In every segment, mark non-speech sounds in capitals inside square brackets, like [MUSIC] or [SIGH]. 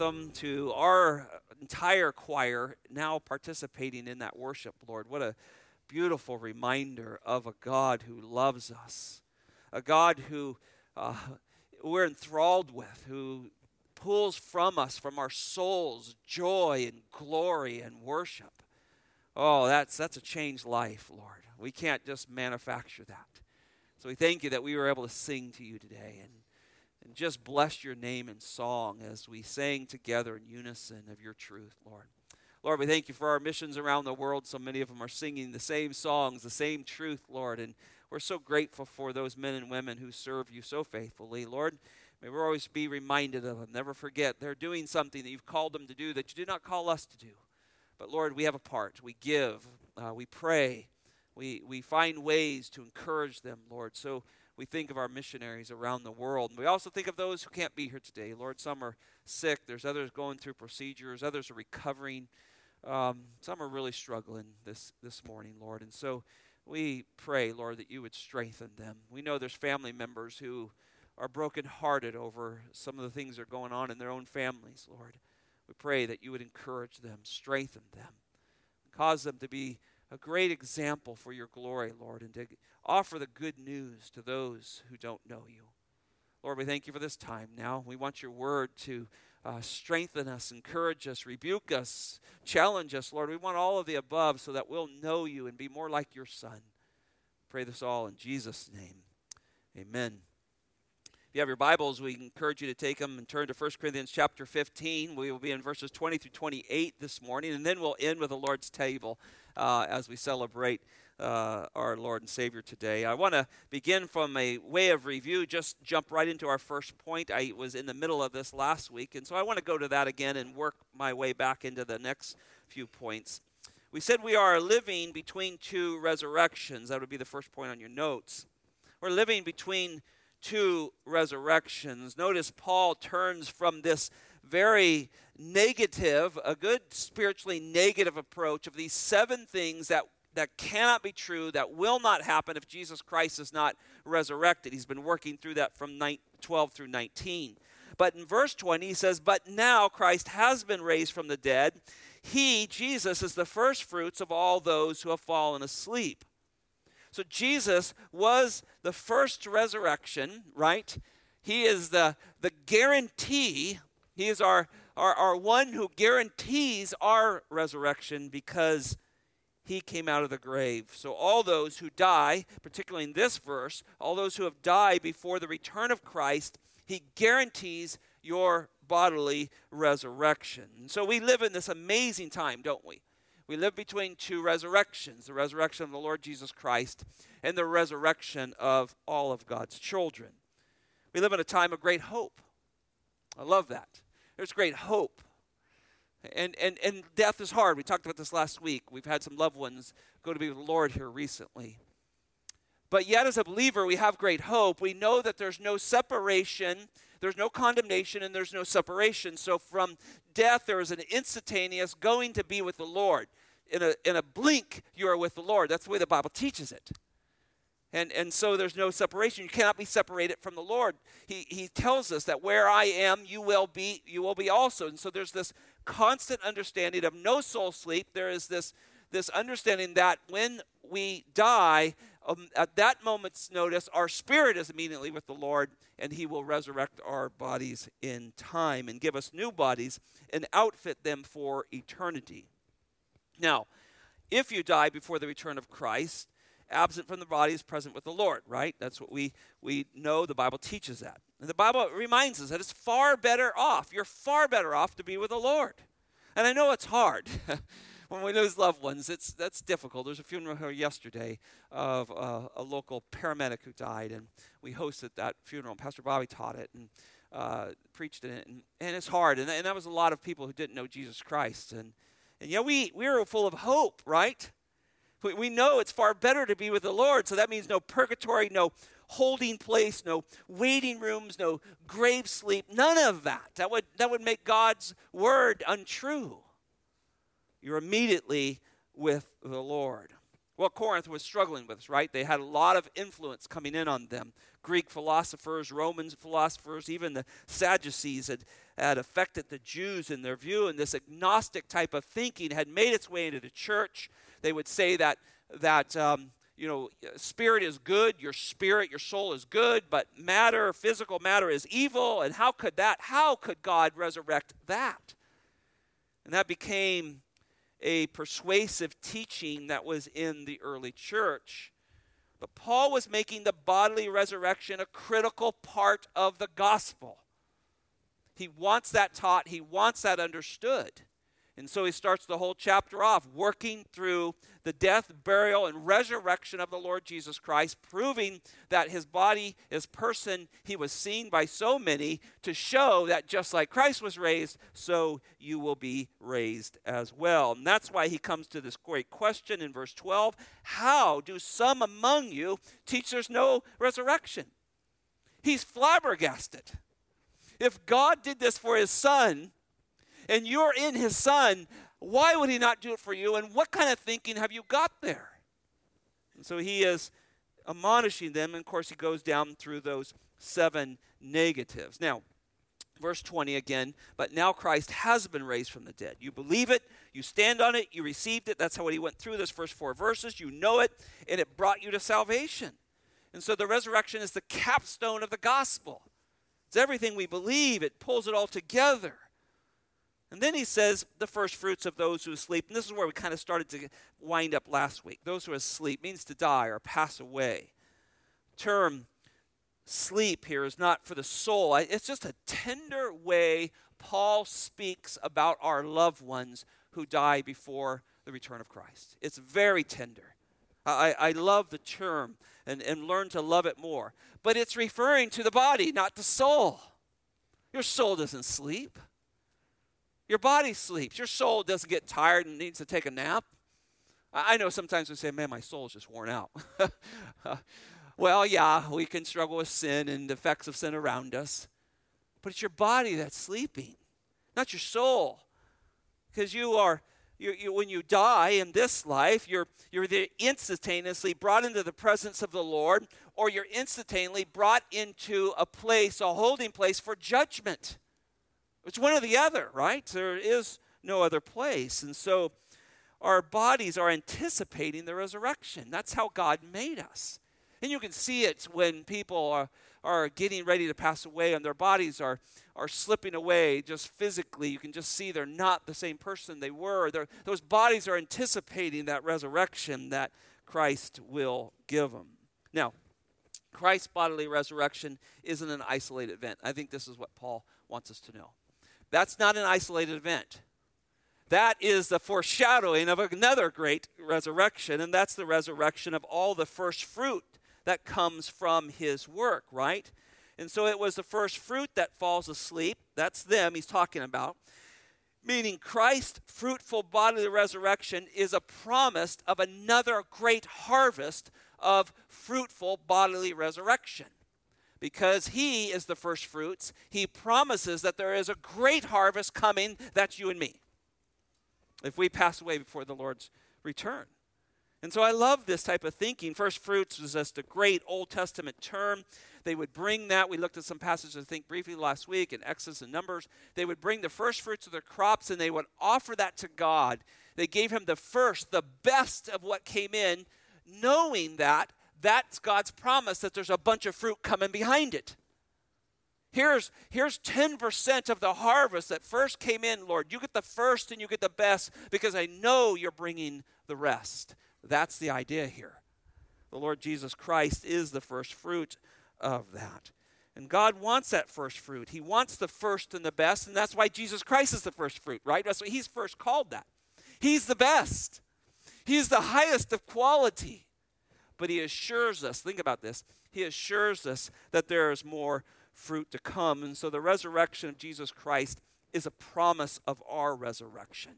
anthem to our entire choir now participating in that worship, Lord. What a beautiful reminder of a God who loves us, a God who uh, we're enthralled with, who pulls from us, from our souls, joy and glory and worship. Oh, that's, that's a changed life, Lord. We can't just manufacture that. So we thank you that we were able to sing to you today and, and just bless your name in song as we sang together in unison of your truth, Lord. Lord, we thank you for our missions around the world. So many of them are singing the same songs, the same truth, Lord. And we're so grateful for those men and women who serve you so faithfully. Lord, may we always be reminded of them. Never forget they're doing something that you've called them to do that you did not call us to do. But Lord, we have a part. We give, uh, we pray, we, we find ways to encourage them, Lord. So we think of our missionaries around the world. And we also think of those who can't be here today. Lord, some are sick, there's others going through procedures, others are recovering. Um, some are really struggling this, this morning, Lord. And so we pray, Lord, that you would strengthen them. We know there's family members who are brokenhearted over some of the things that are going on in their own families, Lord. We pray that you would encourage them, strengthen them, cause them to be a great example for your glory, Lord, and to offer the good news to those who don't know you. Lord, we thank you for this time now. We want your word to uh, strengthen us, encourage us, rebuke us, challenge us, Lord. We want all of the above so that we'll know you and be more like your Son. Pray this all in Jesus' name. Amen. If you have your Bibles, we encourage you to take them and turn to 1 Corinthians chapter 15. We will be in verses 20 through 28 this morning, and then we'll end with the Lord's table uh, as we celebrate uh, our Lord and Savior today. I want to begin from a way of review, just jump right into our first point. I was in the middle of this last week, and so I want to go to that again and work my way back into the next few points. We said we are living between two resurrections. That would be the first point on your notes. We're living between two resurrections. Notice Paul turns from this very negative, a good spiritually negative approach of these seven things that that cannot be true, that will not happen if Jesus Christ is not resurrected. He's been working through that from 12 through 19. But in verse 20, he says, But now Christ has been raised from the dead. He, Jesus, is the first fruits of all those who have fallen asleep. So Jesus was the first resurrection, right? He is the, the guarantee. He is our, our, our one who guarantees our resurrection because he came out of the grave. So, all those who die, particularly in this verse, all those who have died before the return of Christ, he guarantees your bodily resurrection. So, we live in this amazing time, don't we? We live between two resurrections the resurrection of the Lord Jesus Christ and the resurrection of all of God's children. We live in a time of great hope. I love that. There's great hope and, and, and death is hard. We talked about this last week. We've had some loved ones go to be with the Lord here recently. But yet, as a believer, we have great hope. We know that there's no separation, there's no condemnation, and there's no separation. So, from death, there is an instantaneous going to be with the Lord. In a, in a blink, you are with the Lord. That's the way the Bible teaches it. And, and so there's no separation. You cannot be separated from the Lord. He, he tells us that where I am, you will be, you will be also. And so there's this constant understanding of no soul sleep. There is this, this understanding that when we die, um, at that moment's notice, our spirit is immediately with the Lord, and He will resurrect our bodies in time and give us new bodies and outfit them for eternity. Now, if you die before the return of Christ, absent from the body is present with the Lord, right? That's what we, we know. The Bible teaches that. And the Bible reminds us that it's far better off. You're far better off to be with the Lord. And I know it's hard. [LAUGHS] when we lose loved ones, it's that's difficult. There's a funeral here yesterday of uh, a local paramedic who died, and we hosted that funeral. Pastor Bobby taught it and uh, preached in it, and, and it's hard. And, and that was a lot of people who didn't know Jesus Christ, and and yeah, we we were full of hope, right? We know it's far better to be with the Lord, so that means no purgatory, no holding place, no waiting rooms, no grave sleep, none of that. That would, that would make God's word untrue. You're immediately with the Lord. Well, Corinth was struggling with this, right? They had a lot of influence coming in on them. Greek philosophers, Roman philosophers, even the Sadducees had, had affected the Jews in their view, and this agnostic type of thinking had made its way into the church. They would say that that um, you know, spirit is good, your spirit, your soul is good, but matter, physical matter is evil. And how could that, how could God resurrect that? And that became a persuasive teaching that was in the early church. But Paul was making the bodily resurrection a critical part of the gospel. He wants that taught, he wants that understood. And so he starts the whole chapter off working through the death, burial, and resurrection of the Lord Jesus Christ, proving that his body, his person, he was seen by so many to show that just like Christ was raised, so you will be raised as well. And that's why he comes to this great question in verse 12 How do some among you teach there's no resurrection? He's flabbergasted. If God did this for his son, and you're in his son, why would he not do it for you? And what kind of thinking have you got there? And so he is admonishing them. And of course, he goes down through those seven negatives. Now, verse 20 again, but now Christ has been raised from the dead. You believe it, you stand on it, you received it. That's how he went through those first four verses. You know it, and it brought you to salvation. And so the resurrection is the capstone of the gospel. It's everything we believe, it pulls it all together. And then he says, the first fruits of those who sleep. And this is where we kind of started to wind up last week. Those who are asleep means to die or pass away. Term sleep here is not for the soul, it's just a tender way Paul speaks about our loved ones who die before the return of Christ. It's very tender. I, I love the term and, and learn to love it more. But it's referring to the body, not the soul. Your soul doesn't sleep. Your body sleeps. Your soul doesn't get tired and needs to take a nap. I know sometimes we say, man, my soul's just worn out. [LAUGHS] well, yeah, we can struggle with sin and the effects of sin around us. But it's your body that's sleeping, not your soul. Because you are, you, you, when you die in this life, you're, you're instantaneously brought into the presence of the Lord, or you're instantaneously brought into a place, a holding place for judgment. It's one or the other, right? There is no other place. And so our bodies are anticipating the resurrection. That's how God made us. And you can see it when people are, are getting ready to pass away and their bodies are, are slipping away just physically. You can just see they're not the same person they were. They're, those bodies are anticipating that resurrection that Christ will give them. Now, Christ's bodily resurrection isn't an isolated event. I think this is what Paul wants us to know. That's not an isolated event. That is the foreshadowing of another great resurrection, and that's the resurrection of all the first fruit that comes from his work, right? And so it was the first fruit that falls asleep. That's them he's talking about. Meaning Christ's fruitful bodily resurrection is a promise of another great harvest of fruitful bodily resurrection because he is the first fruits, he promises that there is a great harvest coming. That's you and me. If we pass away before the Lord's return. And so I love this type of thinking. First fruits was just a great Old Testament term. They would bring that. We looked at some passages, I think, briefly last week in Exodus and Numbers. They would bring the first fruits of their crops and they would offer that to God. They gave him the first, the best of what came in, knowing that that's God's promise that there's a bunch of fruit coming behind it. Here's, here's 10% of the harvest that first came in, Lord. You get the first and you get the best because I know you're bringing the rest. That's the idea here. The Lord Jesus Christ is the first fruit of that. And God wants that first fruit. He wants the first and the best, and that's why Jesus Christ is the first fruit, right? That's why He's first called that. He's the best, He's the highest of quality but he assures us, think about this, he assures us that there is more fruit to come. And so the resurrection of Jesus Christ is a promise of our resurrection,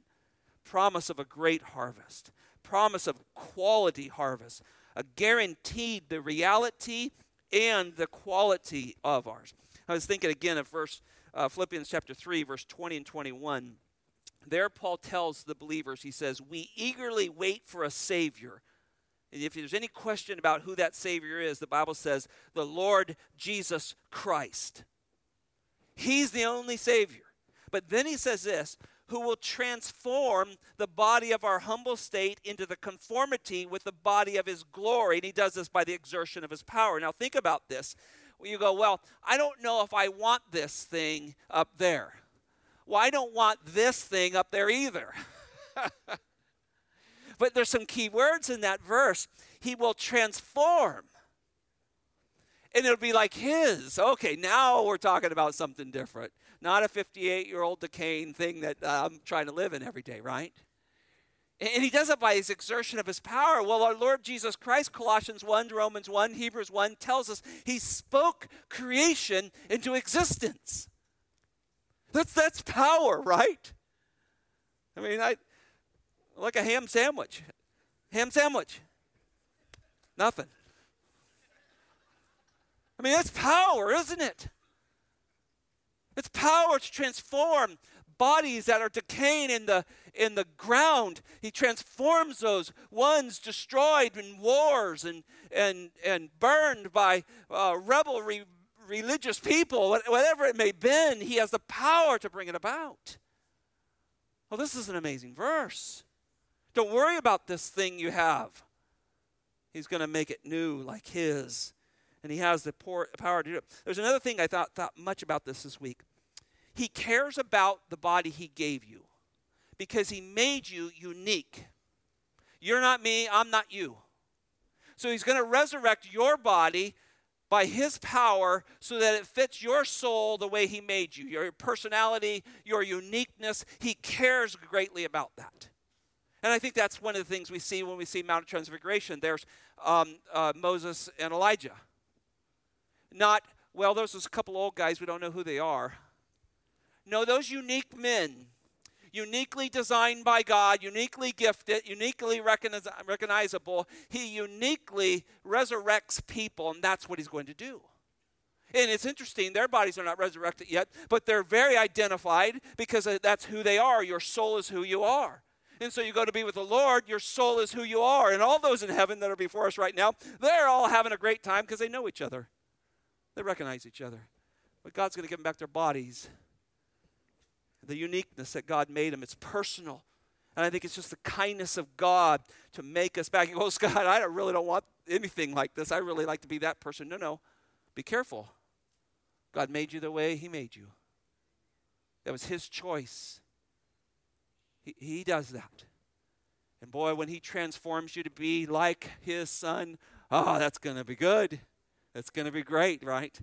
promise of a great harvest, promise of quality harvest, a guaranteed the reality and the quality of ours. I was thinking again of verse uh, Philippians chapter 3 verse 20 and 21. There Paul tells the believers he says, "We eagerly wait for a savior if there's any question about who that Savior is, the Bible says the Lord Jesus Christ. He's the only Savior. But then he says this who will transform the body of our humble state into the conformity with the body of his glory. And he does this by the exertion of his power. Now, think about this. You go, well, I don't know if I want this thing up there. Well, I don't want this thing up there either. [LAUGHS] but there's some key words in that verse. He will transform. And it'll be like his. Okay, now we're talking about something different. Not a 58 year old decaying thing that uh, I'm trying to live in every day, right? And he does it by his exertion of his power. Well, our Lord Jesus Christ, Colossians 1, Romans 1, Hebrews 1, tells us he spoke creation into existence. That's, that's power, right? I mean, I like a ham sandwich. Ham sandwich. Nothing. I mean, that's power, isn't it? It's power to transform bodies that are decaying in the in the ground. He transforms those ones destroyed in wars and and and burned by uh, rebel re- religious people, whatever it may have been. He has the power to bring it about. Well, this is an amazing verse. Don't worry about this thing you have. He's going to make it new like His, and He has the power to do it. There's another thing I thought thought much about this this week. He cares about the body He gave you because He made you unique. You're not me, I'm not you. So He's going to resurrect your body by His power so that it fits your soul the way He made you, your personality, your uniqueness. He cares greatly about that. And I think that's one of the things we see when we see Mount of Transfiguration. There's um, uh, Moses and Elijah. Not, well, those are a couple old guys, we don't know who they are. No, those unique men, uniquely designed by God, uniquely gifted, uniquely recogniz- recognizable, he uniquely resurrects people, and that's what he's going to do. And it's interesting, their bodies are not resurrected yet, but they're very identified because that's who they are. Your soul is who you are. And so you go to be with the Lord, your soul is who you are. And all those in heaven that are before us right now, they're all having a great time because they know each other. They recognize each other. But God's going to give them back their bodies the uniqueness that God made him. It's personal. And I think it's just the kindness of God to make us back. He goes, God, I don't, really don't want anything like this. I really like to be that person. No, no. Be careful. God made you the way He made you. That was His choice. He, he does that. And boy, when He transforms you to be like His Son, oh, that's going to be good. That's going to be great, right?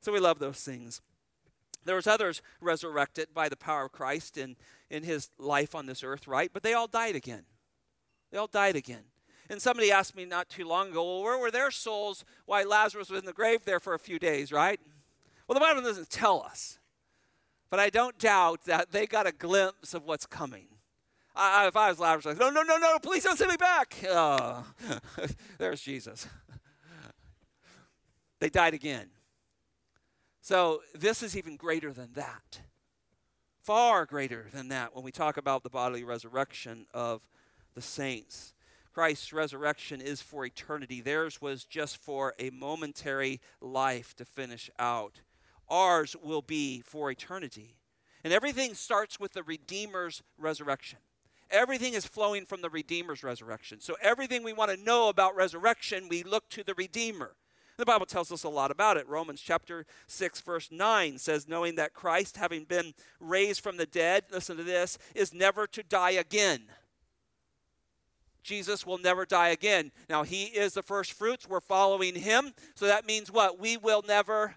So we love those things. There was others resurrected by the power of Christ in, in his life on this earth, right? But they all died again. They all died again. And somebody asked me not too long ago, well, where were their souls Why Lazarus was in the grave there for a few days, right? Well, the Bible doesn't tell us. But I don't doubt that they got a glimpse of what's coming. I, if I was Lazarus, I'd no, no, no, no, please don't send me back. Oh, [LAUGHS] there's Jesus. they died again. So this is even greater than that. Far greater than that when we talk about the bodily resurrection of the saints. Christ's resurrection is for eternity. Theirs was just for a momentary life to finish out. Ours will be for eternity. And everything starts with the Redeemer's resurrection. Everything is flowing from the Redeemer's resurrection. So everything we want to know about resurrection, we look to the Redeemer. The Bible tells us a lot about it. Romans chapter 6, verse 9 says, Knowing that Christ, having been raised from the dead, listen to this, is never to die again. Jesus will never die again. Now, he is the first fruits. We're following him. So that means what? We will never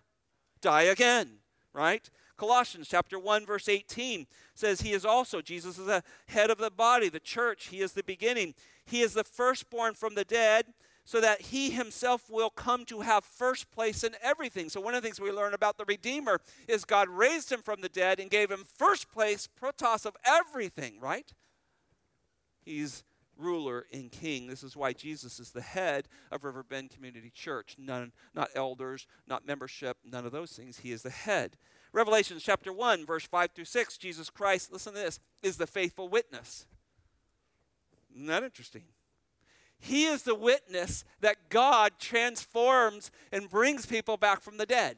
die again, right? Colossians chapter 1 verse 18 says he is also Jesus is the head of the body, the church. He is the beginning. He is the firstborn from the dead so that he himself will come to have first place in everything. So, one of the things we learn about the Redeemer is God raised him from the dead and gave him first place, protos of everything, right? He's ruler and king. This is why Jesus is the head of Riverbend Community Church. None, not elders, not membership, none of those things. He is the head. Revelation chapter 1, verse 5 through 6, Jesus Christ, listen to this, is the faithful witness. Isn't that interesting? He is the witness that God transforms and brings people back from the dead.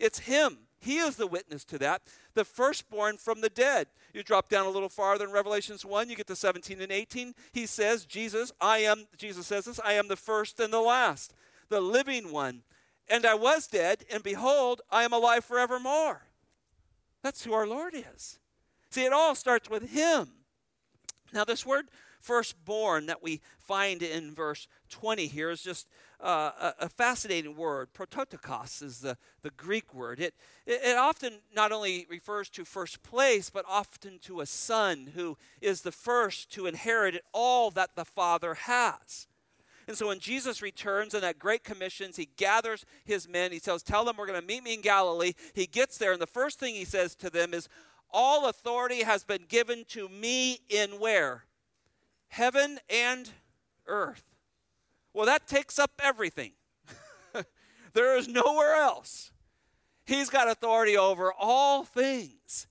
It's Him. He is the witness to that. The firstborn from the dead. You drop down a little farther in Revelations 1, you get to 17 and 18. He says, Jesus, I am, Jesus says this, I am the first and the last, the living one. And I was dead, and behold, I am alive forevermore. That's who our Lord is. See, it all starts with Him. Now, this word firstborn that we find in verse 20 here is just uh, a, fascinating word. Prototokos is the, the Greek word. It, it, it often not only refers to first place, but often to a son who is the first to inherit all that the Father has. And so when Jesus returns and that great commissions, he gathers his men. He says, Tell them we're going to meet me in Galilee. He gets there, and the first thing he says to them is, All authority has been given to me in where? Heaven and earth. Well, that takes up everything. [LAUGHS] there is nowhere else. He's got authority over all things.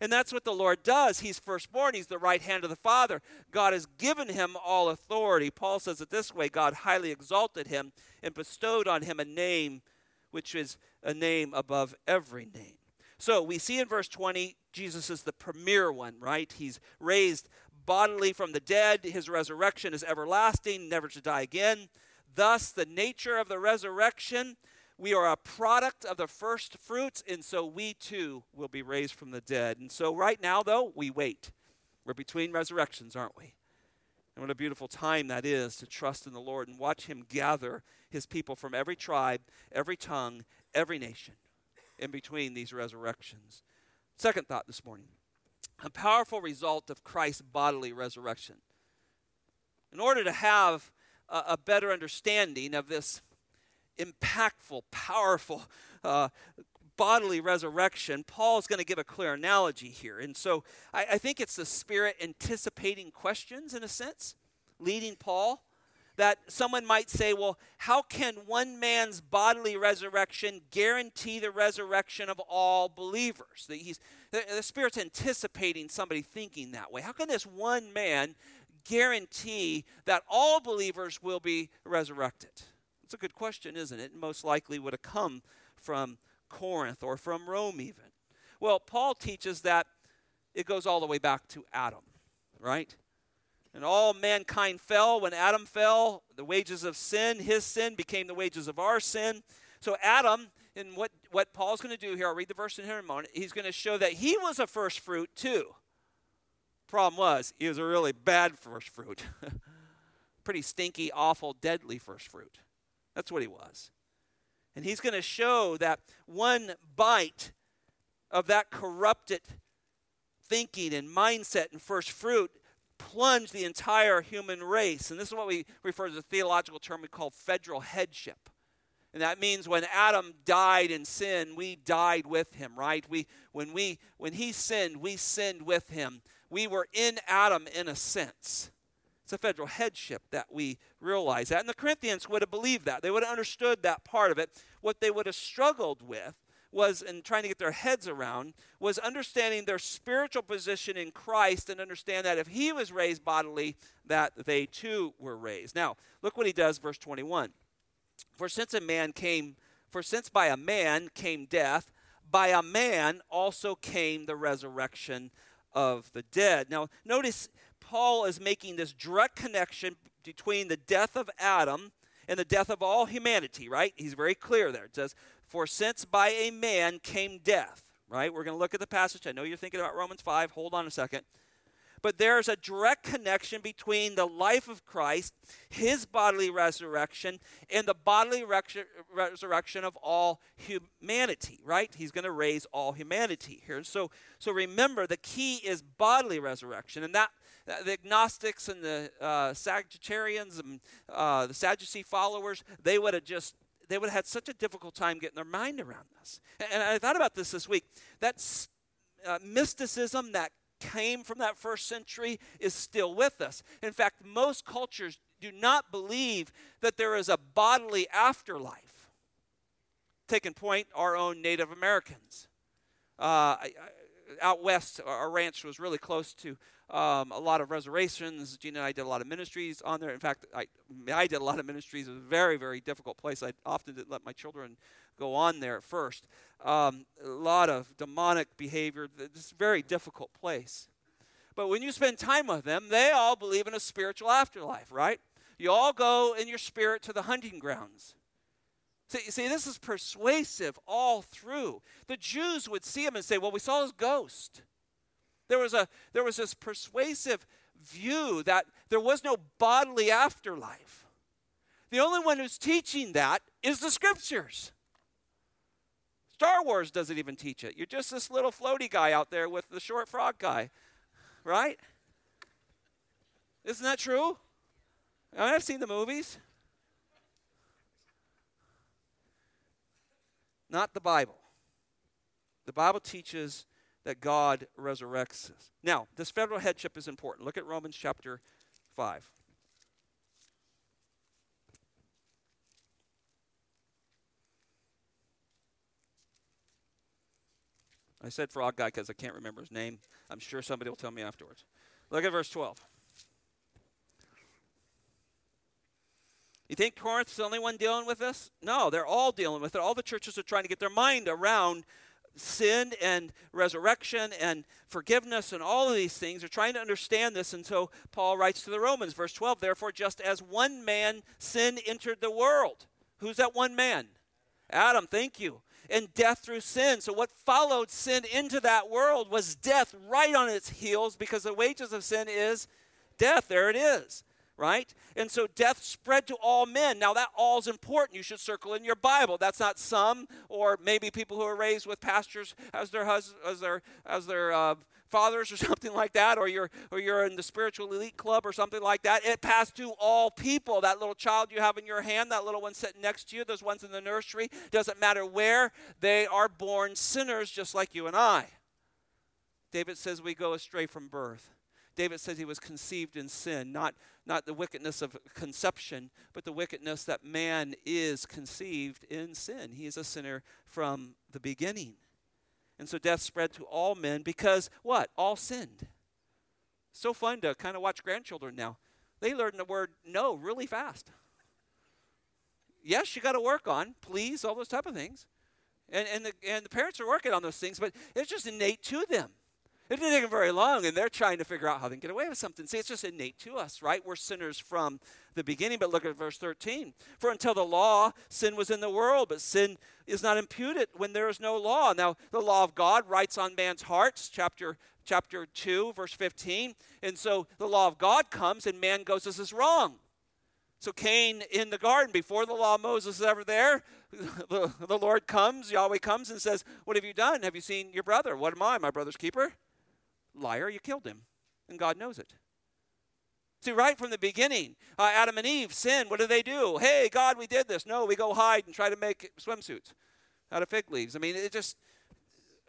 And that's what the Lord does. He's firstborn, he's the right hand of the Father. God has given him all authority. Paul says it this way God highly exalted him and bestowed on him a name which is a name above every name. So we see in verse 20, Jesus is the premier one, right? He's raised bodily from the dead. His resurrection is everlasting, never to die again. Thus, the nature of the resurrection, we are a product of the first fruits, and so we too will be raised from the dead. And so, right now, though, we wait. We're between resurrections, aren't we? And what a beautiful time that is to trust in the Lord and watch Him gather His people from every tribe, every tongue, every nation in between these resurrections. Second thought this morning a powerful result of Christ's bodily resurrection. In order to have a, a better understanding of this impactful, powerful uh, bodily resurrection, Paul is going to give a clear analogy here. And so I, I think it's the Spirit anticipating questions, in a sense, leading Paul that someone might say, well, how can one man's bodily resurrection guarantee the resurrection of all believers? The, he's, the, the Spirit's anticipating somebody thinking that way. How can this one man guarantee that all believers will be resurrected? It's a good question, isn't it? Most likely would have come from Corinth or from Rome, even. Well, Paul teaches that it goes all the way back to Adam, right? And all mankind fell when Adam fell. The wages of sin, his sin, became the wages of our sin. So Adam, and what, what Paul's going to do here, I'll read the verse in here in a moment, he's going to show that he was a first fruit too. Problem was, he was a really bad first fruit. [LAUGHS] Pretty stinky, awful, deadly first fruit. That's what he was. And he's going to show that one bite of that corrupted thinking and mindset and first fruit plunged the entire human race. And this is what we refer to as theological term we call federal headship. And that means when Adam died in sin, we died with him, right? We when we when he sinned, we sinned with him. We were in Adam in a sense. It's a federal headship that we realize that. And the Corinthians would have believed that. They would have understood that part of it. What they would have struggled with was in trying to get their heads around was understanding their spiritual position in Christ and understand that if he was raised bodily that they too were raised. Now, look what he does verse 21. For since a man came for since by a man came death, by a man also came the resurrection of the dead. Now, notice Paul is making this direct connection between the death of Adam and the death of all humanity, right? He's very clear there. It says, for since by a man came death, right? We're going to look at the passage. I know you're thinking about Romans 5. Hold on a second. But there's a direct connection between the life of Christ, his bodily resurrection, and the bodily resurrection of all humanity, right? He's going to raise all humanity here. So, so remember, the key is bodily resurrection. And that the agnostics and the uh, Sagittarians and uh, the Sadducee followers, they would have just they would have had such a difficult time getting their mind around this. And I thought about this this week. That uh, mysticism that came from that first century is still with us. In fact, most cultures do not believe that there is a bodily afterlife. Taking point, our own Native Americans. Uh, out west, our ranch was really close to um, a lot of reservations. Gina and I did a lot of ministries on there. In fact, I, I did a lot of ministries. It was a very, very difficult place. I often didn't let my children go on there at first. Um, a lot of demonic behavior. It's a very difficult place. But when you spend time with them, they all believe in a spiritual afterlife, right? You all go in your spirit to the hunting grounds. See, see, this is persuasive all through. The Jews would see him and say, Well, we saw his ghost. There was, a, there was this persuasive view that there was no bodily afterlife. The only one who's teaching that is the scriptures. Star Wars doesn't even teach it. You're just this little floaty guy out there with the short frog guy, right? Isn't that true? I've seen the movies. Not the Bible. The Bible teaches that God resurrects us. Now, this federal headship is important. Look at Romans chapter 5. I said frog guy because I can't remember his name. I'm sure somebody will tell me afterwards. Look at verse 12. You think Corinth's the only one dealing with this? No, they're all dealing with it. All the churches are trying to get their mind around sin and resurrection and forgiveness and all of these things. They're trying to understand this. And so Paul writes to the Romans, verse 12, therefore, just as one man sin entered the world. Who's that one man? Adam, thank you. And death through sin. So, what followed sin into that world was death right on its heels because the wages of sin is death. There it is right? And so death spread to all men. Now, that all is important. You should circle in your Bible. That's not some, or maybe people who are raised with pastors as their hus- as their as their uh, fathers or [LAUGHS] something like that, or you're or you're in the spiritual elite club or something like that. It passed to all people. That little child you have in your hand, that little one sitting next to you, those ones in the nursery, doesn't matter where they are born sinners, just like you and I. David says we go astray from birth. David says he was conceived in sin, not, not the wickedness of conception, but the wickedness that man is conceived in sin. He is a sinner from the beginning. And so death spread to all men because what? All sinned. So fun to kind of watch grandchildren now. They learn the word no really fast. Yes, you got to work on, please, all those type of things. And, and, the, and the parents are working on those things, but it's just innate to them. It didn't take them very long, and they're trying to figure out how they can get away with something. See, it's just innate to us, right? We're sinners from the beginning, but look at verse 13. For until the law, sin was in the world, but sin is not imputed when there is no law. Now, the law of God writes on man's hearts, chapter chapter 2, verse 15. And so the law of God comes, and man goes, This is wrong. So Cain in the garden, before the law of Moses is ever there, [LAUGHS] the, the Lord comes, Yahweh comes and says, What have you done? Have you seen your brother? What am I, my brother's keeper? Liar, you killed him. And God knows it. See, right from the beginning, uh, Adam and Eve sin. What do they do? Hey, God, we did this. No, we go hide and try to make swimsuits out of fig leaves. I mean, it's just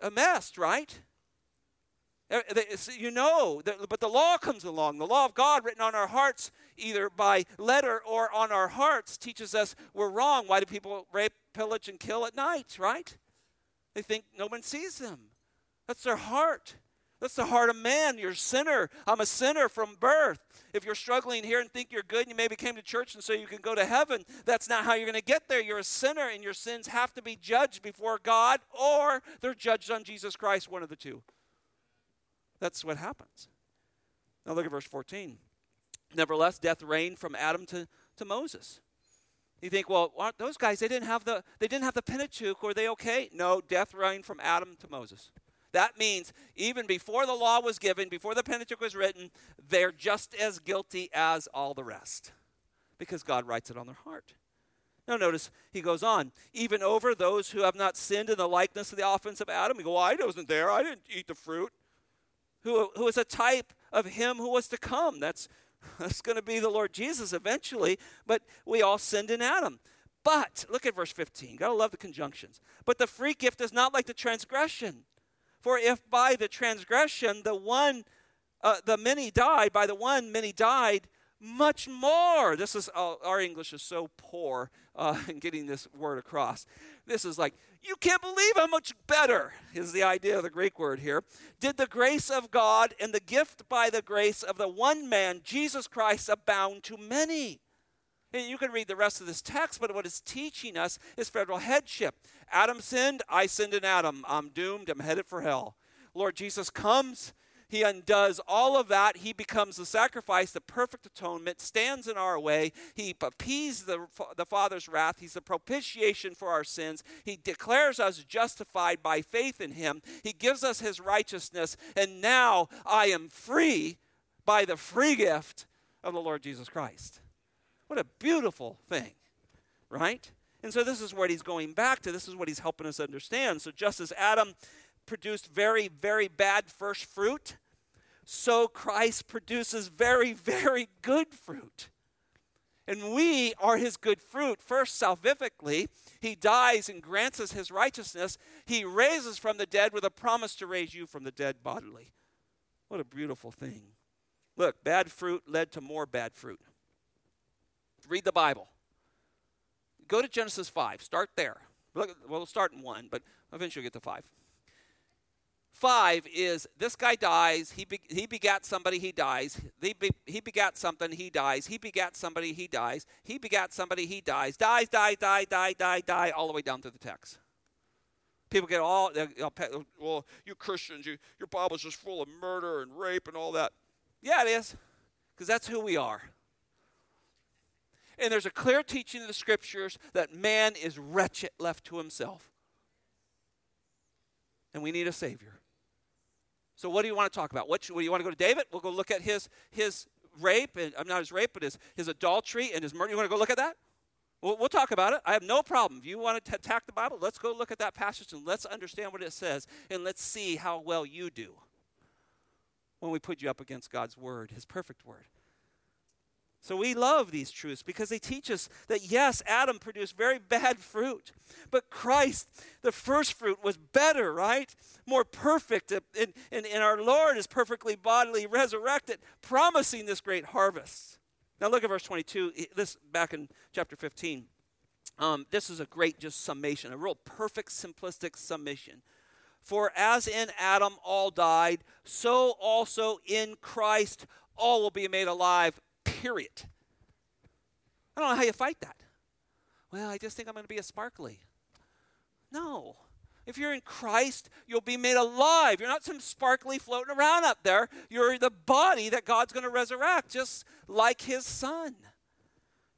a mess, right? Uh, you know, but the law comes along. The law of God written on our hearts, either by letter or on our hearts, teaches us we're wrong. Why do people rape, pillage, and kill at night, right? They think no one sees them. That's their heart. That's the heart of man. You're a sinner. I'm a sinner from birth. If you're struggling here and think you're good and you maybe came to church and so you can go to heaven, that's not how you're going to get there. You're a sinner and your sins have to be judged before God or they're judged on Jesus Christ, one of the two. That's what happens. Now look at verse 14. Nevertheless, death reigned from Adam to, to Moses. You think, well, those guys they didn't have the they didn't have the Pentateuch. Were they okay? No, death reigned from Adam to Moses. That means even before the law was given, before the Pentateuch was written, they're just as guilty as all the rest because God writes it on their heart. Now, notice he goes on, even over those who have not sinned in the likeness of the offense of Adam. You go, well, I wasn't there. I didn't eat the fruit. Who, who is a type of him who was to come. That's, that's going to be the Lord Jesus eventually, but we all sinned in Adam. But, look at verse 15. Gotta love the conjunctions. But the free gift is not like the transgression. For if by the transgression the one, uh, the many died, by the one many died, much more. This is uh, our English is so poor uh, [LAUGHS] in getting this word across. This is like You can't believe how much better, is the idea of the Greek word here, did the grace of God and the gift by the grace of the one man, Jesus Christ, abound to many. And you can read the rest of this text, but what it's teaching us is federal headship. Adam sinned, I sinned in Adam. I'm doomed, I'm headed for hell. Lord Jesus comes, he undoes all of that. He becomes the sacrifice, the perfect atonement, stands in our way. He appeases the, the Father's wrath. He's the propitiation for our sins. He declares us justified by faith in Him. He gives us His righteousness. And now I am free by the free gift of the Lord Jesus Christ. What a beautiful thing, right? And so this is what he's going back to. This is what he's helping us understand. So just as Adam produced very, very bad first fruit, so Christ produces very, [LAUGHS] very good fruit. And we are his good fruit. First, salvifically, he dies and grants us his righteousness. He raises from the dead with a promise to raise you from the dead bodily. What a beautiful thing. Look, bad fruit led to more bad fruit. Read the Bible. Go to Genesis 5. Start there. Well, we'll start in 1, but eventually get to 5. Five is this guy dies, he, be, he begat somebody, he dies. He, be, he begat something, he dies. He begat somebody, he dies. He begat somebody, he dies. Dies, die, die, die, die, die, all the way down through the text. People get all, well, you Christians, you, your Bible's just full of murder and rape and all that. Yeah, it is, because that's who we are. And there's a clear teaching in the scriptures that man is wretched left to himself. And we need a Savior. So what do you want to talk about? What, what you want to go to David? We'll go look at his his rape and I'm not his rape, but his his adultery and his murder. You want to go look at that? We'll, we'll talk about it. I have no problem. If you want to attack the Bible, let's go look at that passage and let's understand what it says and let's see how well you do when we put you up against God's word, His perfect word. So we love these truths because they teach us that yes, Adam produced very [LAUGHS] bad fruit, but Christ, the first fruit, was better, right? More perfect. And, and, and our Lord is perfectly bodily resurrected, promising this great harvest. Now look at verse 22. This back in chapter 15. Um, this is a great just summation, a real perfect, simplistic summation. For as in Adam all died, so also in Christ all will be made alive period. I don't know how you fight that. Well, I just think I'm going to be a sparkly. No. If you're in Christ, you'll be made alive. You're not some sparkly floating around up there. You're the body that God's going to resurrect, just like his son.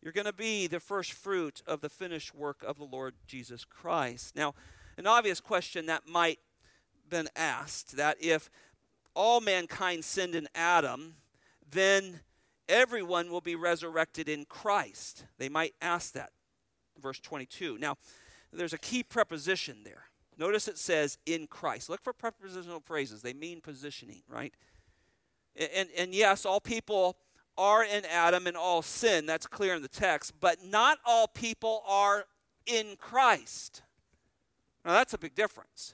You're going to be the first fruit of the finished work of the Lord Jesus Christ. Now, an obvious question that might been asked that if all mankind sinned in Adam, then everyone will be resurrected in Christ. They might ask that. Verse 22. Now, there's a key preposition there. Notice it says in Christ. Look for prepositional phrases. They mean positioning, right? And, and yes, all people are in Adam and all sin. That's clear in the text. But not all people are in Christ. Now, that's a big difference.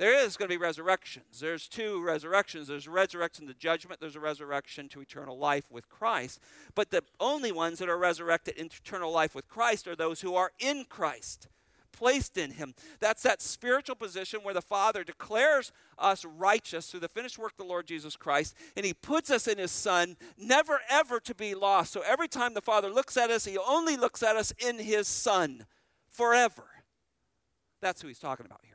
There is going to be resurrections. There's two resurrections. There's a resurrection to judgment, there's a resurrection to eternal life with Christ. But the only ones that are resurrected in eternal life with Christ are those who are in Christ, placed in Him. That's that spiritual position where the Father declares us righteous through the finished work of the Lord Jesus Christ, and He puts us in His Son, never ever to be lost. So every time the Father looks at us, He only looks at us in His Son forever. That's who He's talking about here.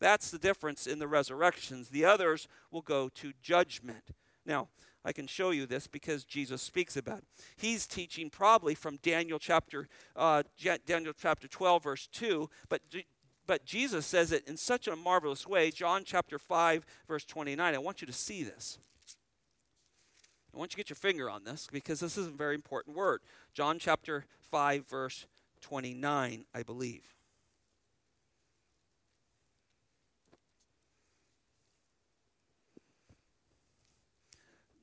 That's the difference in the resurrections. The others will go to judgment. Now, I can show you this because Jesus speaks about it. He's teaching probably from Daniel chapter uh, Daniel chapter 12 verse 2, but but Jesus says it in such a marvelous way. John chapter 5 verse 29. I want you to see this. I want you to get your finger on this because this is a very important word. John chapter 5 verse 29, I believe.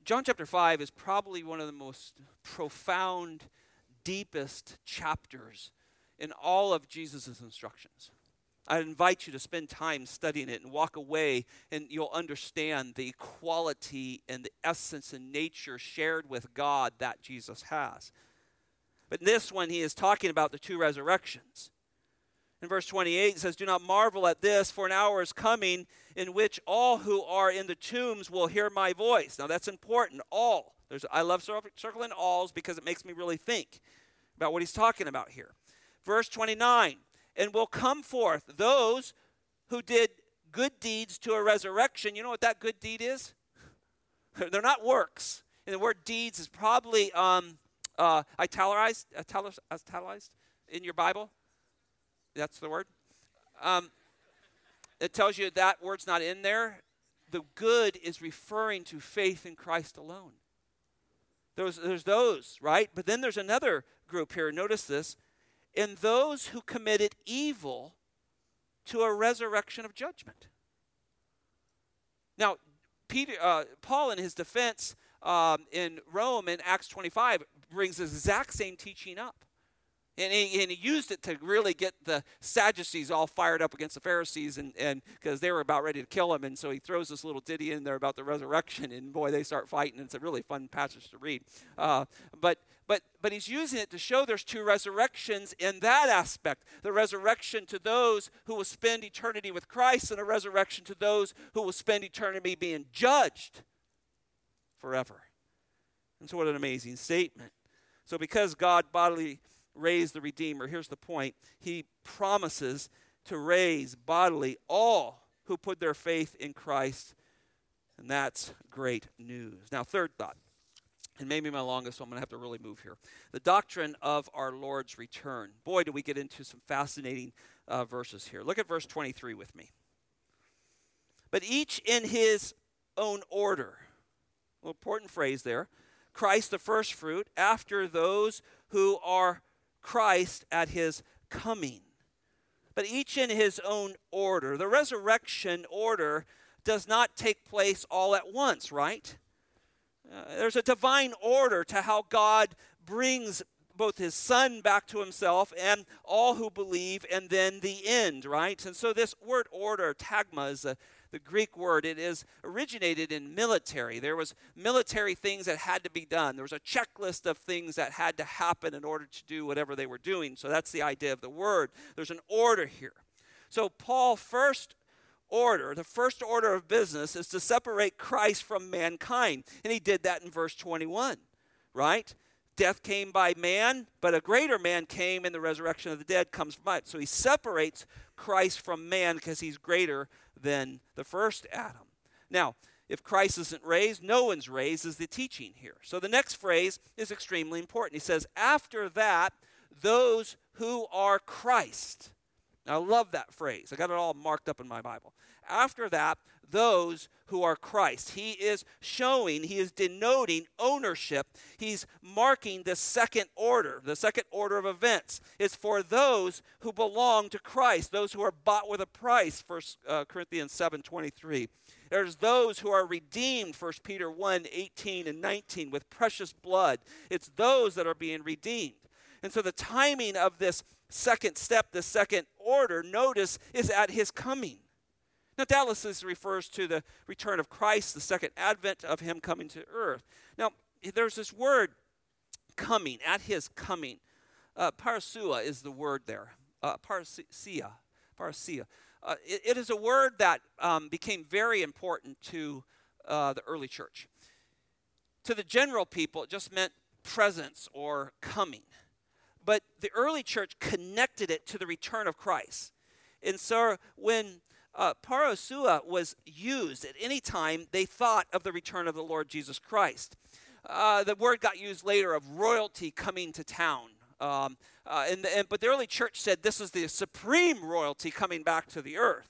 John chapter 5 is probably one of the most profound, deepest chapters in all of Jesus' instructions. I invite you to spend time studying it and walk away, and you'll understand the quality and the essence and nature shared with God that Jesus has. But in this one, he is talking about the two resurrections. In verse 28, it says, Do not marvel at this, for an hour is coming in which all who are in the tombs will hear my voice. Now that's important. All. There's, I love circling alls because it makes me really think about what he's talking about here. Verse 29 And will come forth those who did good deeds to a resurrection. You know what that good deed is? [LAUGHS] They're not works. And the word deeds is probably um, uh, italicized, italicized in your Bible. That's the word. Um, it tells you that word's not in there. The good is referring to faith in Christ alone. There's, there's those, right? But then there's another group here. Notice this. In those who committed evil to a resurrection of judgment. Now, Peter, uh, Paul, in his defense um, in Rome in Acts 25, brings the exact same teaching up. And he, and he, used it to really get the Sadducees all fired up against the Pharisees, and because they were about ready to kill him. And so he throws this little ditty in there about the resurrection, and boy, they start fighting. It's a really fun passage to read. Uh, but but but he's using it to show there's two resurrections in that aspect: the resurrection to those who will spend eternity with Christ, and a resurrection to those who will spend eternity being judged forever. And so, what an amazing statement! So, because God bodily raise the Redeemer. Here's the point He promises to raise bodily all who put their faith in Christ. And that's great news. Now, third thought, and maybe my longest, so I'm going to have to really move here. The doctrine of our Lord's return. Boy, do we get into some fascinating uh, verses here. Look at verse 23 with me. But each in his own order. Well, important phrase there. Christ the first fruit, after those who are Christ at his coming. But each in his own order. The resurrection order does not take place all at once, right? Uh, there's a divine order to how God brings both his son back to himself and all who believe, and then the end, right? And so this word order, tagma, is a the Greek word. It is originated in military. There was military things that had to be done. There was a checklist of things that had to happen in order to do whatever they were doing. So that's the idea of the word. There's an order here. So Paul first order, the first order of business is to separate Christ from mankind. And he did that in verse 21, right? Death came by man, but a greater man came, and the resurrection of the dead comes from it. So he separates Christ from man because he's greater than the first Adam. Now, if Christ isn't raised, no one's raised, is the teaching here. So the next phrase is extremely important. He says, After that, those who are Christ. Now, I love that phrase. I got it all marked up in my Bible. After that, those who are Christ. He is showing, he is denoting ownership. He's marking the second order, the second order of events. is for those who belong to Christ, those who are bought with a price, 1 uh, Corinthians 7 23. There's those who are redeemed, 1 Peter 1 18 and 19, with precious blood. It's those that are being redeemed. And so the timing of this second step, the second order, notice, is at his coming. Now, doubtless refers to the return of Christ, the second advent of him coming to earth. Now, there's this word coming, at his coming. Uh, parousia is the word there. Uh. Parousia. Uh, it, it is a word that um, became very important to uh, the early church. To the general people, it just meant presence or coming. But the early church connected it to the return of Christ. And so when uh, was used at any time they thought of the return of the Lord Jesus Christ. Uh, the word got used later of royalty coming to town. Um, uh, and, and, but the early church said this is the supreme royalty coming back to the earth.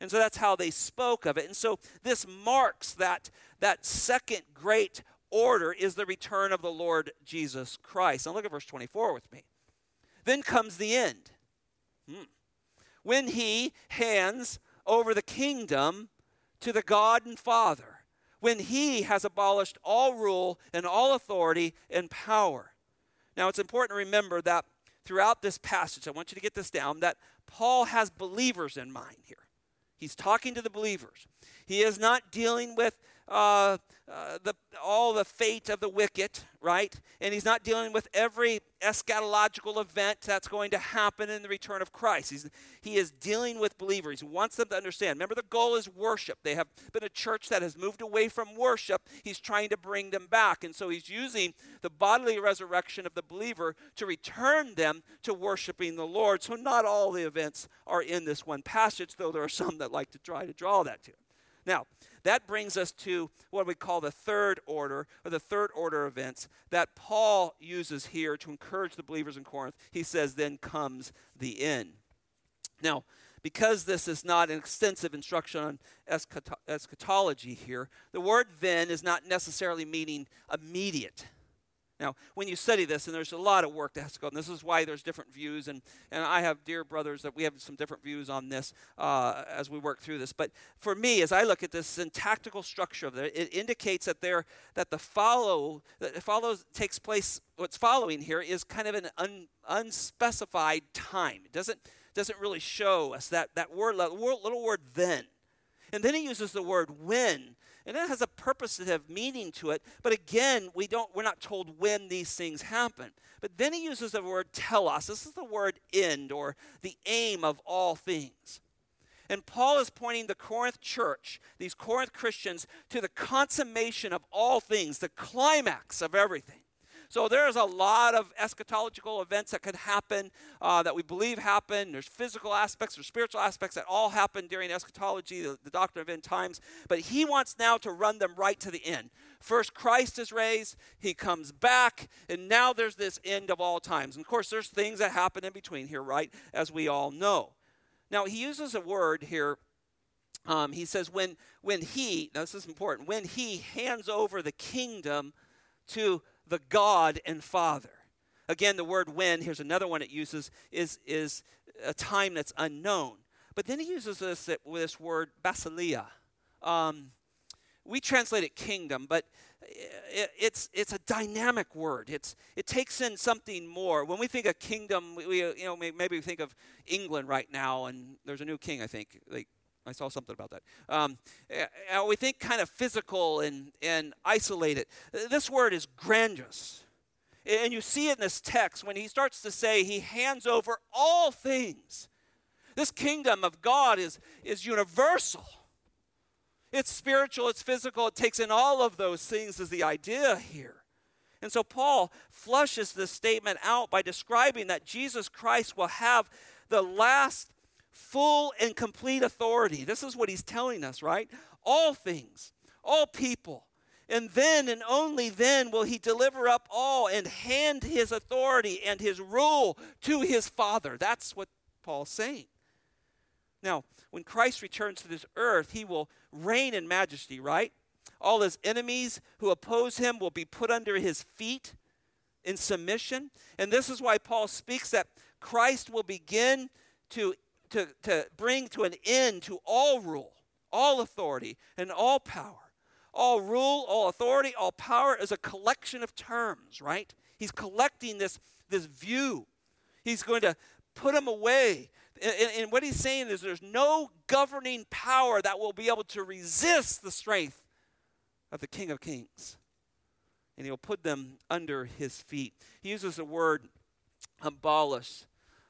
And so that's how they spoke of it. And so this marks that, that second great order is the return of the Lord Jesus Christ. Now look at verse 24 with me. Then comes the end. Hmm. When he hands over the kingdom to the God and Father when he has abolished all rule and all authority and power. Now, it's important to remember that throughout this passage, I want you to get this down, that Paul has believers in mind here. He's talking to the believers. He is not dealing with uh, uh, the, all the fate of the wicked, right? And he's not dealing with every eschatological event that's going to happen in the return of Christ. He's, he is dealing with believers. He wants them to understand. Remember, the goal is worship. They have been a church that has moved away from worship. He's trying to bring them back. And so he's using the bodily resurrection of the believer to return them to worshiping the Lord. So not all the events are in this one passage, though there are some that like to try to draw that to. Now, that brings us to what we call the third order, or the third order events that Paul uses here to encourage the believers in Corinth. He says, then comes the end. Now, because this is not an extensive instruction on eschatology here, the word then is not necessarily meaning immediate. Now, when you study this, and there's a lot of work that has to go, and this is why there's different views, and, and I have dear brothers that we have some different views on this uh, as we work through this. But for me, as I look at this syntactical structure of it, it indicates that there that the follow that follows takes place. What's following here is kind of an un, unspecified time. It doesn't doesn't really show us that that word little word then, and then he uses the word when and it has a purposive meaning to it. But again, we don't, we're not told when these things happen. But then he uses the word telos. This is the word end or the aim of all things. And Paul is pointing the Corinth church, these Corinth Christians, to the consummation of all things, the climax of everything. So there's a lot of eschatological events that could happen uh, that we believe happen. There's physical aspects, there's spiritual aspects that all happen during eschatology, the, the doctrine of end times. But he wants now to run them right to the end. First, Christ is raised, he comes back, and now there's this end of all times. And of course, there's things that happen in between here, right? As we all know. Now, he uses a word here um, he says when when he now this is important when he hands over the kingdom to the God and Father. Again, the word when, here's another one it uses, is, is a time that's unknown. But then he uses this, this word basileia. Um, we translate it kingdom, but it, it's, it's a dynamic word. It's, it takes in something more. When we think of kingdom, we, you know, maybe we think of England right now, and there's a new king, I think. Like, I saw something about that. Um, we think kind of physical and, and isolated. This word is grandiose. And you see it in this text when he starts to say he hands over all things. This kingdom of God is, is universal. It's spiritual, it's physical, it takes in all of those things, is the idea here. And so Paul flushes this statement out by describing that Jesus Christ will have the last full and complete authority. This is what he's telling us, right? All things, all people. And then and only then will he deliver up all and hand his authority and his rule to his Father. That's what Paul's saying. Now, when Christ returns to this earth, he will reign in majesty, right? All his enemies who oppose him will be put under his feet in submission. And this is why Paul speaks that Christ will begin to to, to bring to an end to all rule, all authority, and all power. All rule, all authority, all power is a collection of terms, right? He's collecting this, this view. He's going to put them away. And, and what he's saying is there's no governing power that will be able to resist the strength of the King of Kings. And he'll put them under his feet. He uses the word abolish.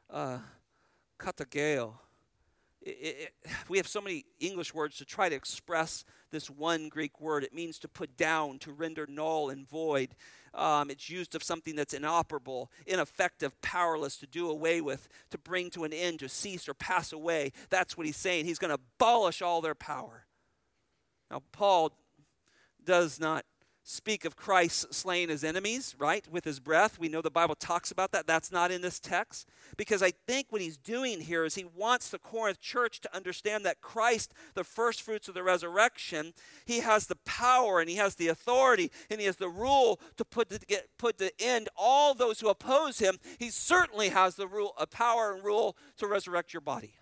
Uh, katargeo. [SIGHS] We have so many English words to try to express this one Greek word. It means to put down, to render null and void. Um, it's used of something that's inoperable, ineffective, powerless, to do away with, to bring to an end, to cease or pass away. That's what he's saying. He's going to abolish all their power. Now, Paul does not speak of Christ slaying his enemies, right, with his breath. We know the Bible talks about that. That's not in this text. Because I think what he's doing here is he wants the Corinth church to understand that Christ, the first fruits of the resurrection, he has the power and he has the authority and he has the rule to put to get put to end all those who oppose him. He certainly has the rule, a power and rule to resurrect your body.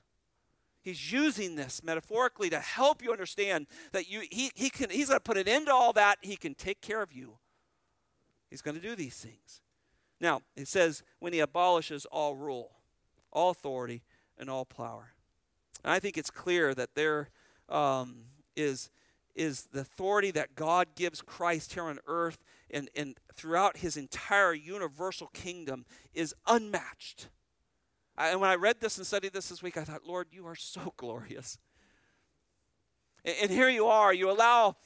He's using this metaphorically to help you understand that you, he, he can, he's going to put an end to all that. He can take care of you. He's going to do these things. Now, it says, when he abolishes all rule, all authority, and all power. And I think it's clear that there um, is is the authority that God gives Christ here on earth and, and throughout his entire universal kingdom is unmatched. I, and when I read this and studied this this week, I thought, Lord, you are so [LAUGHS] glorious. And, and here you are. You allow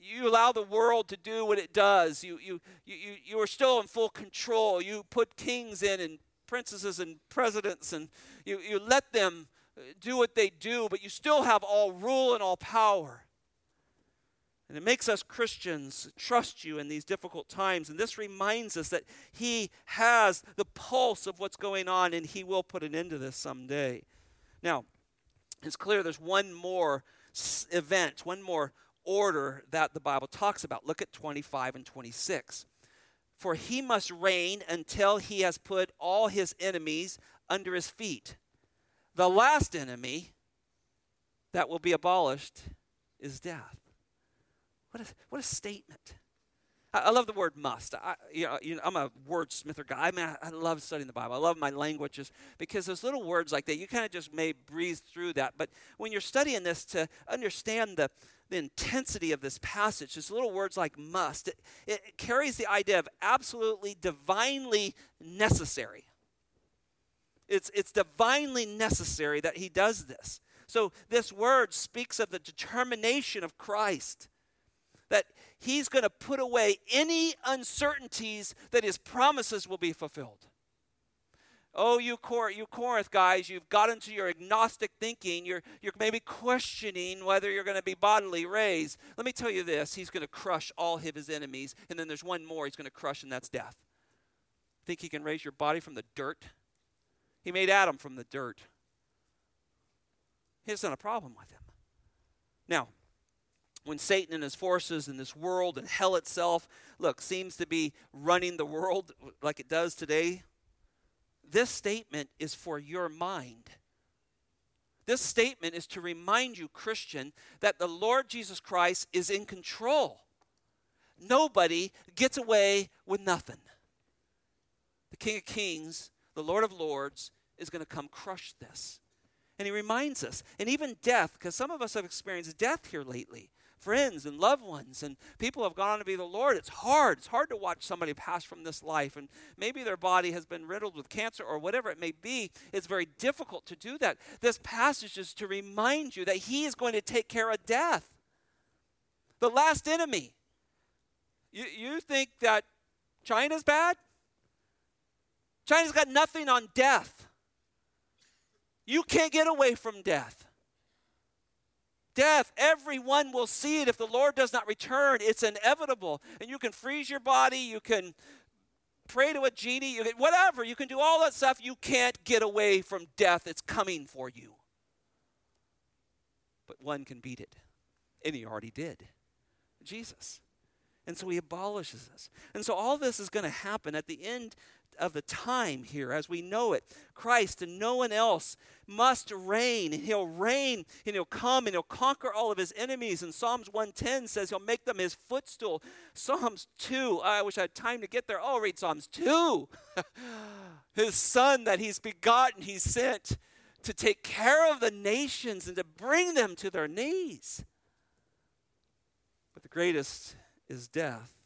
you allow the world to do what it does. You, you, you, you are still in full control. You put kings in and princesses and presidents, and you, you let them do what they do, but you still have all rule and all power. And it makes us Christians trust you in these difficult times. And this reminds us that He has the pulse of what's going on and He will put an end to this someday. Now, it's clear there's one more event, one more order that the Bible talks about. Look at 25 and 26. For he must reign until he has put all his enemies under his feet. The last enemy that will be abolished is death. What a, what a statement. I, I love the word must. I, you know, you know, I'm a wordsmither guy. I mean, I, I love studying the Bible. I love my languages because those little words like that, you kind of just may breeze through that. But when you're studying this to understand the, the intensity of this passage, just little words like must, it, it carries the idea of absolutely divinely necessary. It's, it's divinely necessary that he does this. So, this word speaks of the determination of Christ that he's going to put away any uncertainties that his promises will be fulfilled. Oh, you, Cor- you Corinth guys, you've got into your agnostic thinking. You're, you're maybe questioning whether you're going to be bodily raised. Let me tell you this He's going to crush all of his enemies. And then there's one more he's going to crush, and that's death. Think he can raise your body from the dirt? He made Adam from the dirt. He has not a problem with him. Now, when Satan and his forces and this world and hell itself, look, seems to be running the world like it does today, this statement is for your mind. This statement is to remind you, Christian, that the Lord Jesus Christ is in control. Nobody gets away with nothing. The King of Kings, the Lord of Lords, is going to come crush this. And he reminds us, and even death, because some of us have experienced death here lately friends and loved ones and people have gone on to be the Lord. It's hard. It's hard to watch somebody pass from this life and maybe their body has been riddled with cancer or whatever it may be. It's very difficult to do that. This passage is to remind you that He is going to take care of death, the last enemy. You, you think that China's bad? China's got nothing on death. You can't get away from death death. Everyone will see it if the Lord does not return. It's inevitable. And you can freeze your body, you can pray to a genie, you can, whatever. You can do all that stuff. You can't get away from death. It's coming for you. But one can beat it. And he already did Jesus. And so he abolishes this. And so all this is going to happen at the end of the time here as we know it. Christ and no one else must reign. And he'll reign and he'll come and he'll conquer all of his enemies. And Psalms 110 says he'll make them his footstool. Psalms 2, I wish I had time to get there. Oh, read Psalms 2. [LAUGHS] his son that he's begotten, he sent to take care of the nations and to bring them to their knees. But the greatest is death.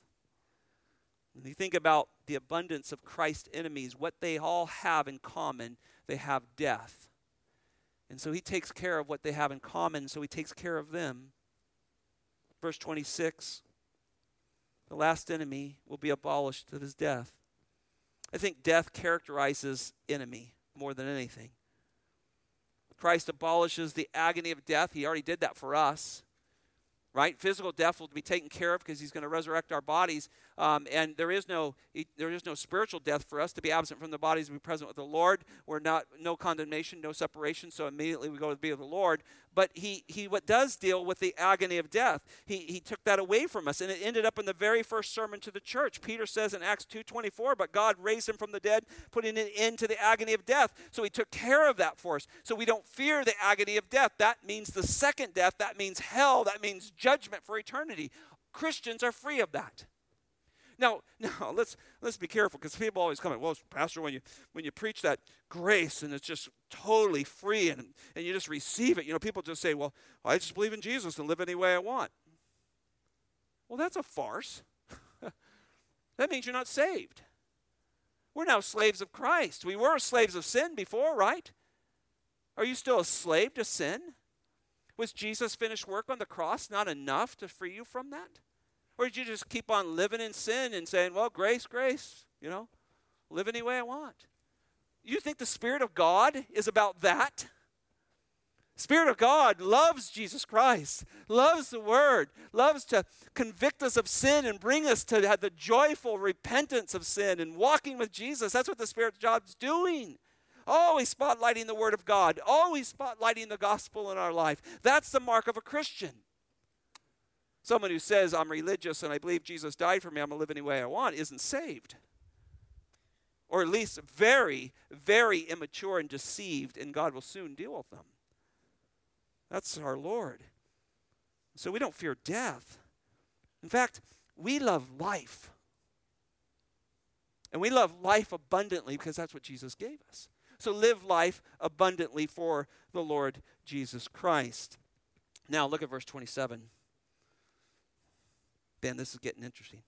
When you think about the abundance of Christ's enemies, what they all have in common, they have death. And so he takes care of what they have in common, so he takes care of them. Verse 26 the last enemy will be abolished at his death. I think death characterizes enemy more than anything. Christ abolishes the agony of death. He already did that for us right? Physical death will be taken care of because he's going to resurrect our bodies. Um, and there is no there is no spiritual death for us to be absent from the bodies to be present with the Lord. We're not no condemnation, no separation. So immediately we go to be with the Lord. But he he what does deal with the agony of death. He he took that away from us, and it ended up in the very first sermon to the church. Peter says in Acts two twenty four, but God raised him from the dead, putting an end to the agony of death. So he took care of that for us. So we don't fear the agony of death. That means the second death. That means hell. That means judgment for eternity. Christians are free of that. Now, [LAUGHS] now let's let's be careful because people always come in. Well, Pastor, when you when you preach that grace and it's just totally free and and you just receive it, you know, people just say, "Well, I just believe in Jesus and live any way I want." Well, that's a farce. [LAUGHS] that means you're not saved. We're now slaves of Christ. We were slaves of sin before, right? Are you still a slave to sin? Was Jesus' finished work on the cross not enough to free you from that? Or did you just keep on living in sin and saying, well, grace, grace, you know, live any way I want? You think the Spirit of God is about that? Spirit of God loves Jesus Christ, loves the Word, loves to convict us of sin and bring us to the joyful repentance of sin and walking with Jesus. That's what the Spirit's job's doing. Always spotlighting the Word of God, always spotlighting the gospel in our life. That's the mark of a Christian. Someone who says, I'm religious and I believe Jesus died for me, I'm going to live any way I want, isn't saved. Or at least very, very immature and deceived, and God will soon deal with them. That's our Lord. So we don't fear death. In fact, we love life. And we love life abundantly because that's what Jesus gave us. So live life abundantly for the Lord Jesus Christ. Now look at verse 27. Ben, this is getting interesting.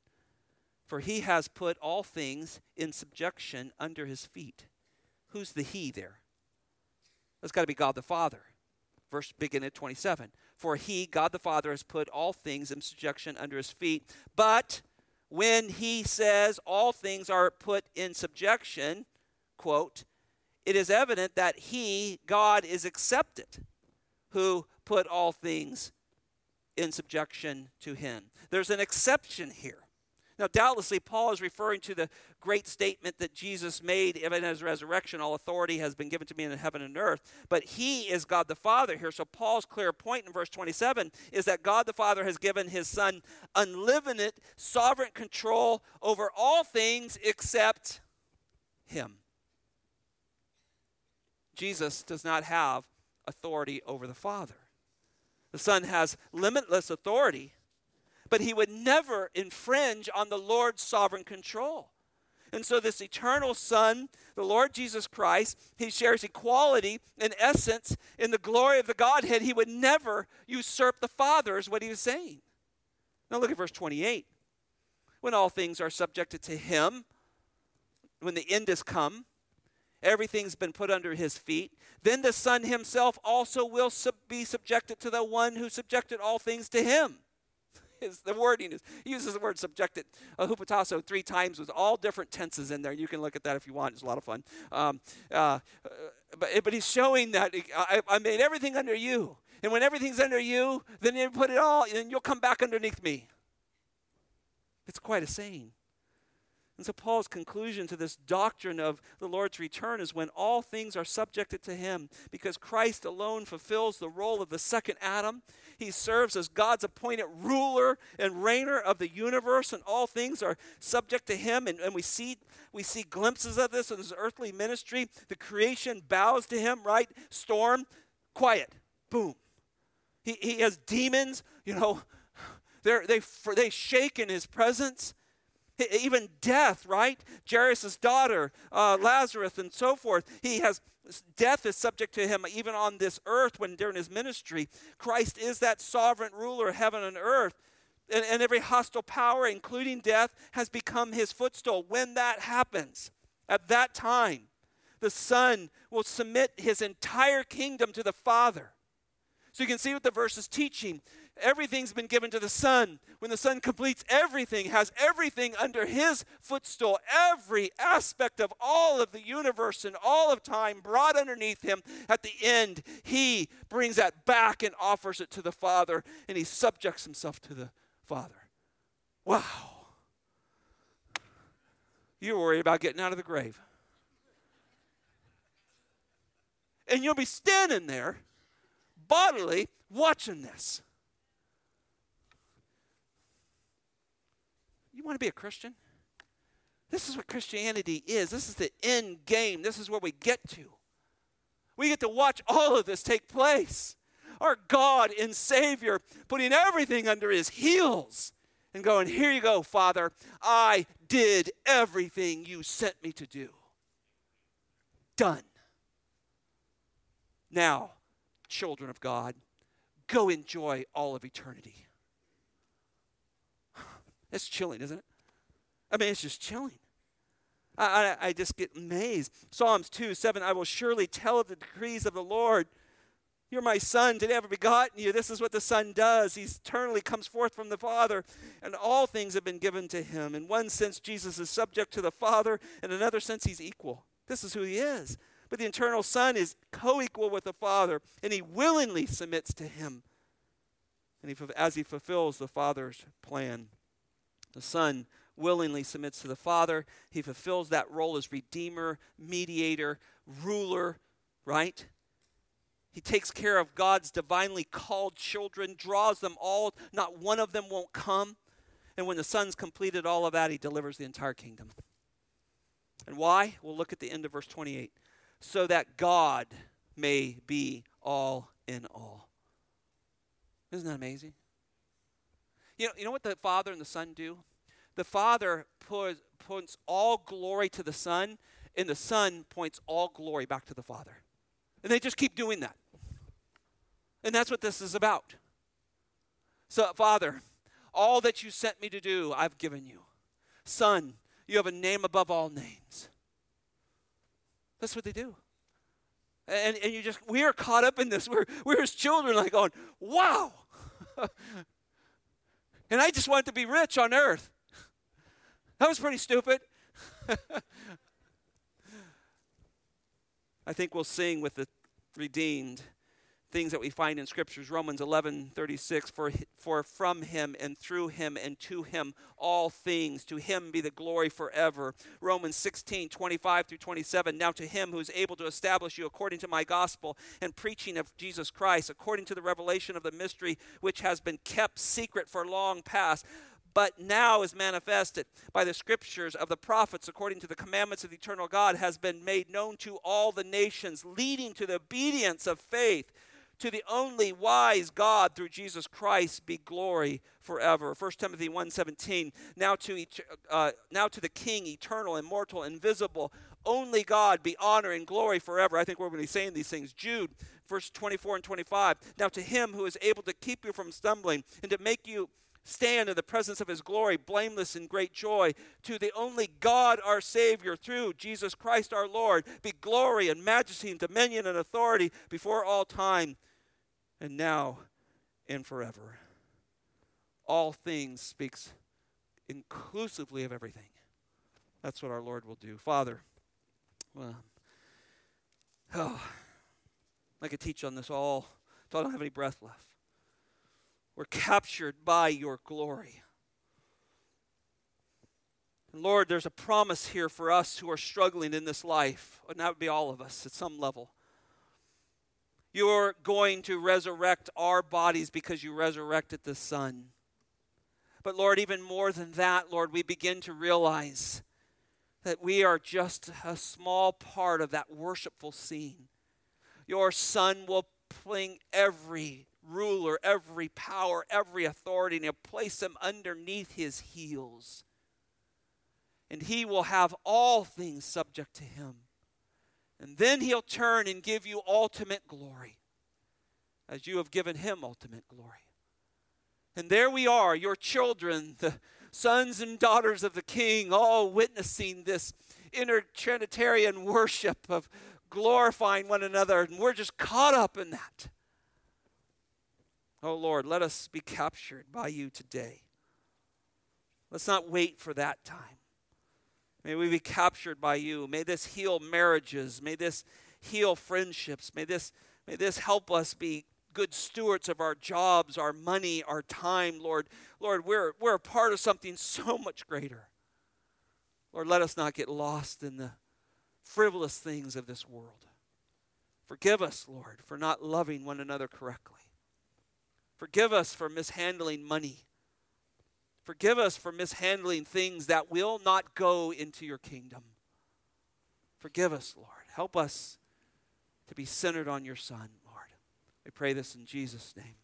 For he has put all things in subjection under his feet. Who's the he there? That's got to be God the Father. Verse begin at 27. For he, God the Father, has put all things in subjection under his feet. But when he says all things are put in subjection, quote, it is evident that he, God, is accepted who put all things in subjection to him. There's an exception here. Now, doubtlessly, Paul is referring to the great statement that Jesus made even his resurrection all authority has been given to me in heaven and earth. But he is God the Father here. So, Paul's clear point in verse 27 is that God the Father has given his Son unlimited sovereign control over all things except him. Jesus does not have authority over the Father. The Son has limitless authority but he would never infringe on the Lord's sovereign control. And so, this eternal Son, the Lord Jesus Christ, he shares equality in essence in the glory of the Godhead. He would never usurp the Father, is what he was saying. Now, look at verse 28. When all things are subjected to him, when the end has come, everything's been put under his feet, then the Son himself also will sub- be subjected to the one who subjected all things to him. [LAUGHS] Is the wording is he uses the word subjected uh, hupotasso three times with all different tenses in there. You can look at that if you want it's a lot of fun. Um, uh, but, but he's showing that I, I made everything under you. And when everything's under you then you put it all and you'll come back underneath me. It's quite a saying and so, Paul's conclusion to this doctrine of the Lord's return is when all things are subjected to him, because Christ alone fulfills the role of the second Adam. He serves as God's appointed ruler and reigner of the universe, and all things are subject to him. And, and we, see, we see glimpses of this in his earthly ministry. The creation bows to him, right? Storm, quiet, boom. He, he has demons, you know, they they, they shake in his presence even death, right? Jairus' daughter, uh, Lazarus, and so forth. He has death is subject to him even on this earth when during his ministry. Christ is that sovereign ruler of heaven and earth. And, and every hostile power, including death, has become his footstool. When that happens, at that time, the Son will submit his entire kingdom to the Father. So you can see what the verse is teaching. Everything's been given to the Son. When the Son completes everything, has everything under His footstool, every aspect of all of the universe and all of time brought underneath Him, at the end, He brings that back and offers it to the Father, and He subjects Himself to the Father. Wow. You're worried about getting out of the grave. And you'll be standing there bodily watching this. Want to be a Christian? This is what Christianity is. This is the end game. This is where we get to. We get to watch all of this take place. Our God and Savior putting everything under His heels and going, Here you go, Father. I did everything you sent me to do. Done. Now, children of God, go enjoy all of eternity. It's chilling, isn't it? I mean, it's just chilling. I, I, I just get amazed. Psalms 2 7, I will surely tell of the decrees of the Lord. You're my son. Today I've begotten you. This is what the son does. He eternally comes forth from the Father, and all things have been given to him. In one sense, Jesus is subject to the Father. In another sense, he's equal. This is who he is. But the eternal Son is co equal with the Father, and he willingly submits to him. And he, as he fulfills the Father's plan, the Son willingly submits to the Father. He fulfills that role as Redeemer, mediator, ruler, right? He takes care of God's divinely called children, draws them all, not one of them won't come. And when the Son's completed all of that, he delivers the entire kingdom. And why? We'll look at the end of verse 28. So that God may be all in all. Isn't that amazing? You know, you know what the Father and the Son do? The Father puts, points all glory to the Son, and the Son points all glory back to the Father. And they just keep doing that. And that's what this is about. So, Father, all that you sent me to do, I've given you. Son, you have a name above all names. That's what they do. And, and you just, we are caught up in this. We're, we're as children, like going, wow. [LAUGHS] and I just wanted to be rich on earth. [LAUGHS] That was pretty stupid. [LAUGHS] I think we'll sing with the redeemed things that we find in scriptures romans 11 36 for, for from him and through him and to him all things to him be the glory forever romans 16 25 through 27 now to him who is able to establish you according to my gospel and preaching of jesus christ according to the revelation of the mystery which has been kept secret for long past but now is manifested by the scriptures of the prophets according to the commandments of the eternal God has been made known to all the nations, leading to the obedience of faith. To the only wise God through Jesus Christ be glory forever. 1 Timothy 1:17. Now to uh, now to the King, eternal, immortal, invisible, only God be honor and glory forever. I think we're going to be saying these things. Jude, verse 24 and 25. Now to him who is able to keep you from stumbling and to make you stand in the presence of his glory, blameless in great joy. To the only God our Savior, through Jesus Christ our Lord, be glory and majesty and dominion and authority before all time and now and forever. All things speaks inclusively of everything. That's what our Lord will do. Father, well, oh, I could teach on this all until I don't have any breath left. We're captured by your glory. And Lord, there's a promise here for us who are struggling in this life, and that would be all of us at some level. You're going to resurrect our bodies because you resurrected the Son. But Lord, even more than that, Lord, we begin to realize that we are just a small part of that worshipful scene. Your Son will bring every ruler, every power, every authority, and he'll place them underneath his heels. And he will have all things subject to him. And then he'll turn and give you ultimate glory, as you have given him ultimate glory. And there we are, your children, the sons and daughters of the King, all witnessing this inner Trinitarian worship of glorifying one another. And we're just caught up in that. Oh Lord, let us be captured by you today. Let's not wait for that time. May we be captured by you. May this heal marriages. May this heal friendships. May this, may this help us be good stewards of our jobs, our money, our time, Lord. Lord, we're, we're a part of something so much greater. Lord, let us not get lost in the frivolous things of this world. Forgive us, Lord, for not loving one another correctly. Forgive us for mishandling money. Forgive us for mishandling things that will not go into your kingdom. Forgive us, Lord. Help us to be centered on your Son, Lord. We pray this in Jesus' name.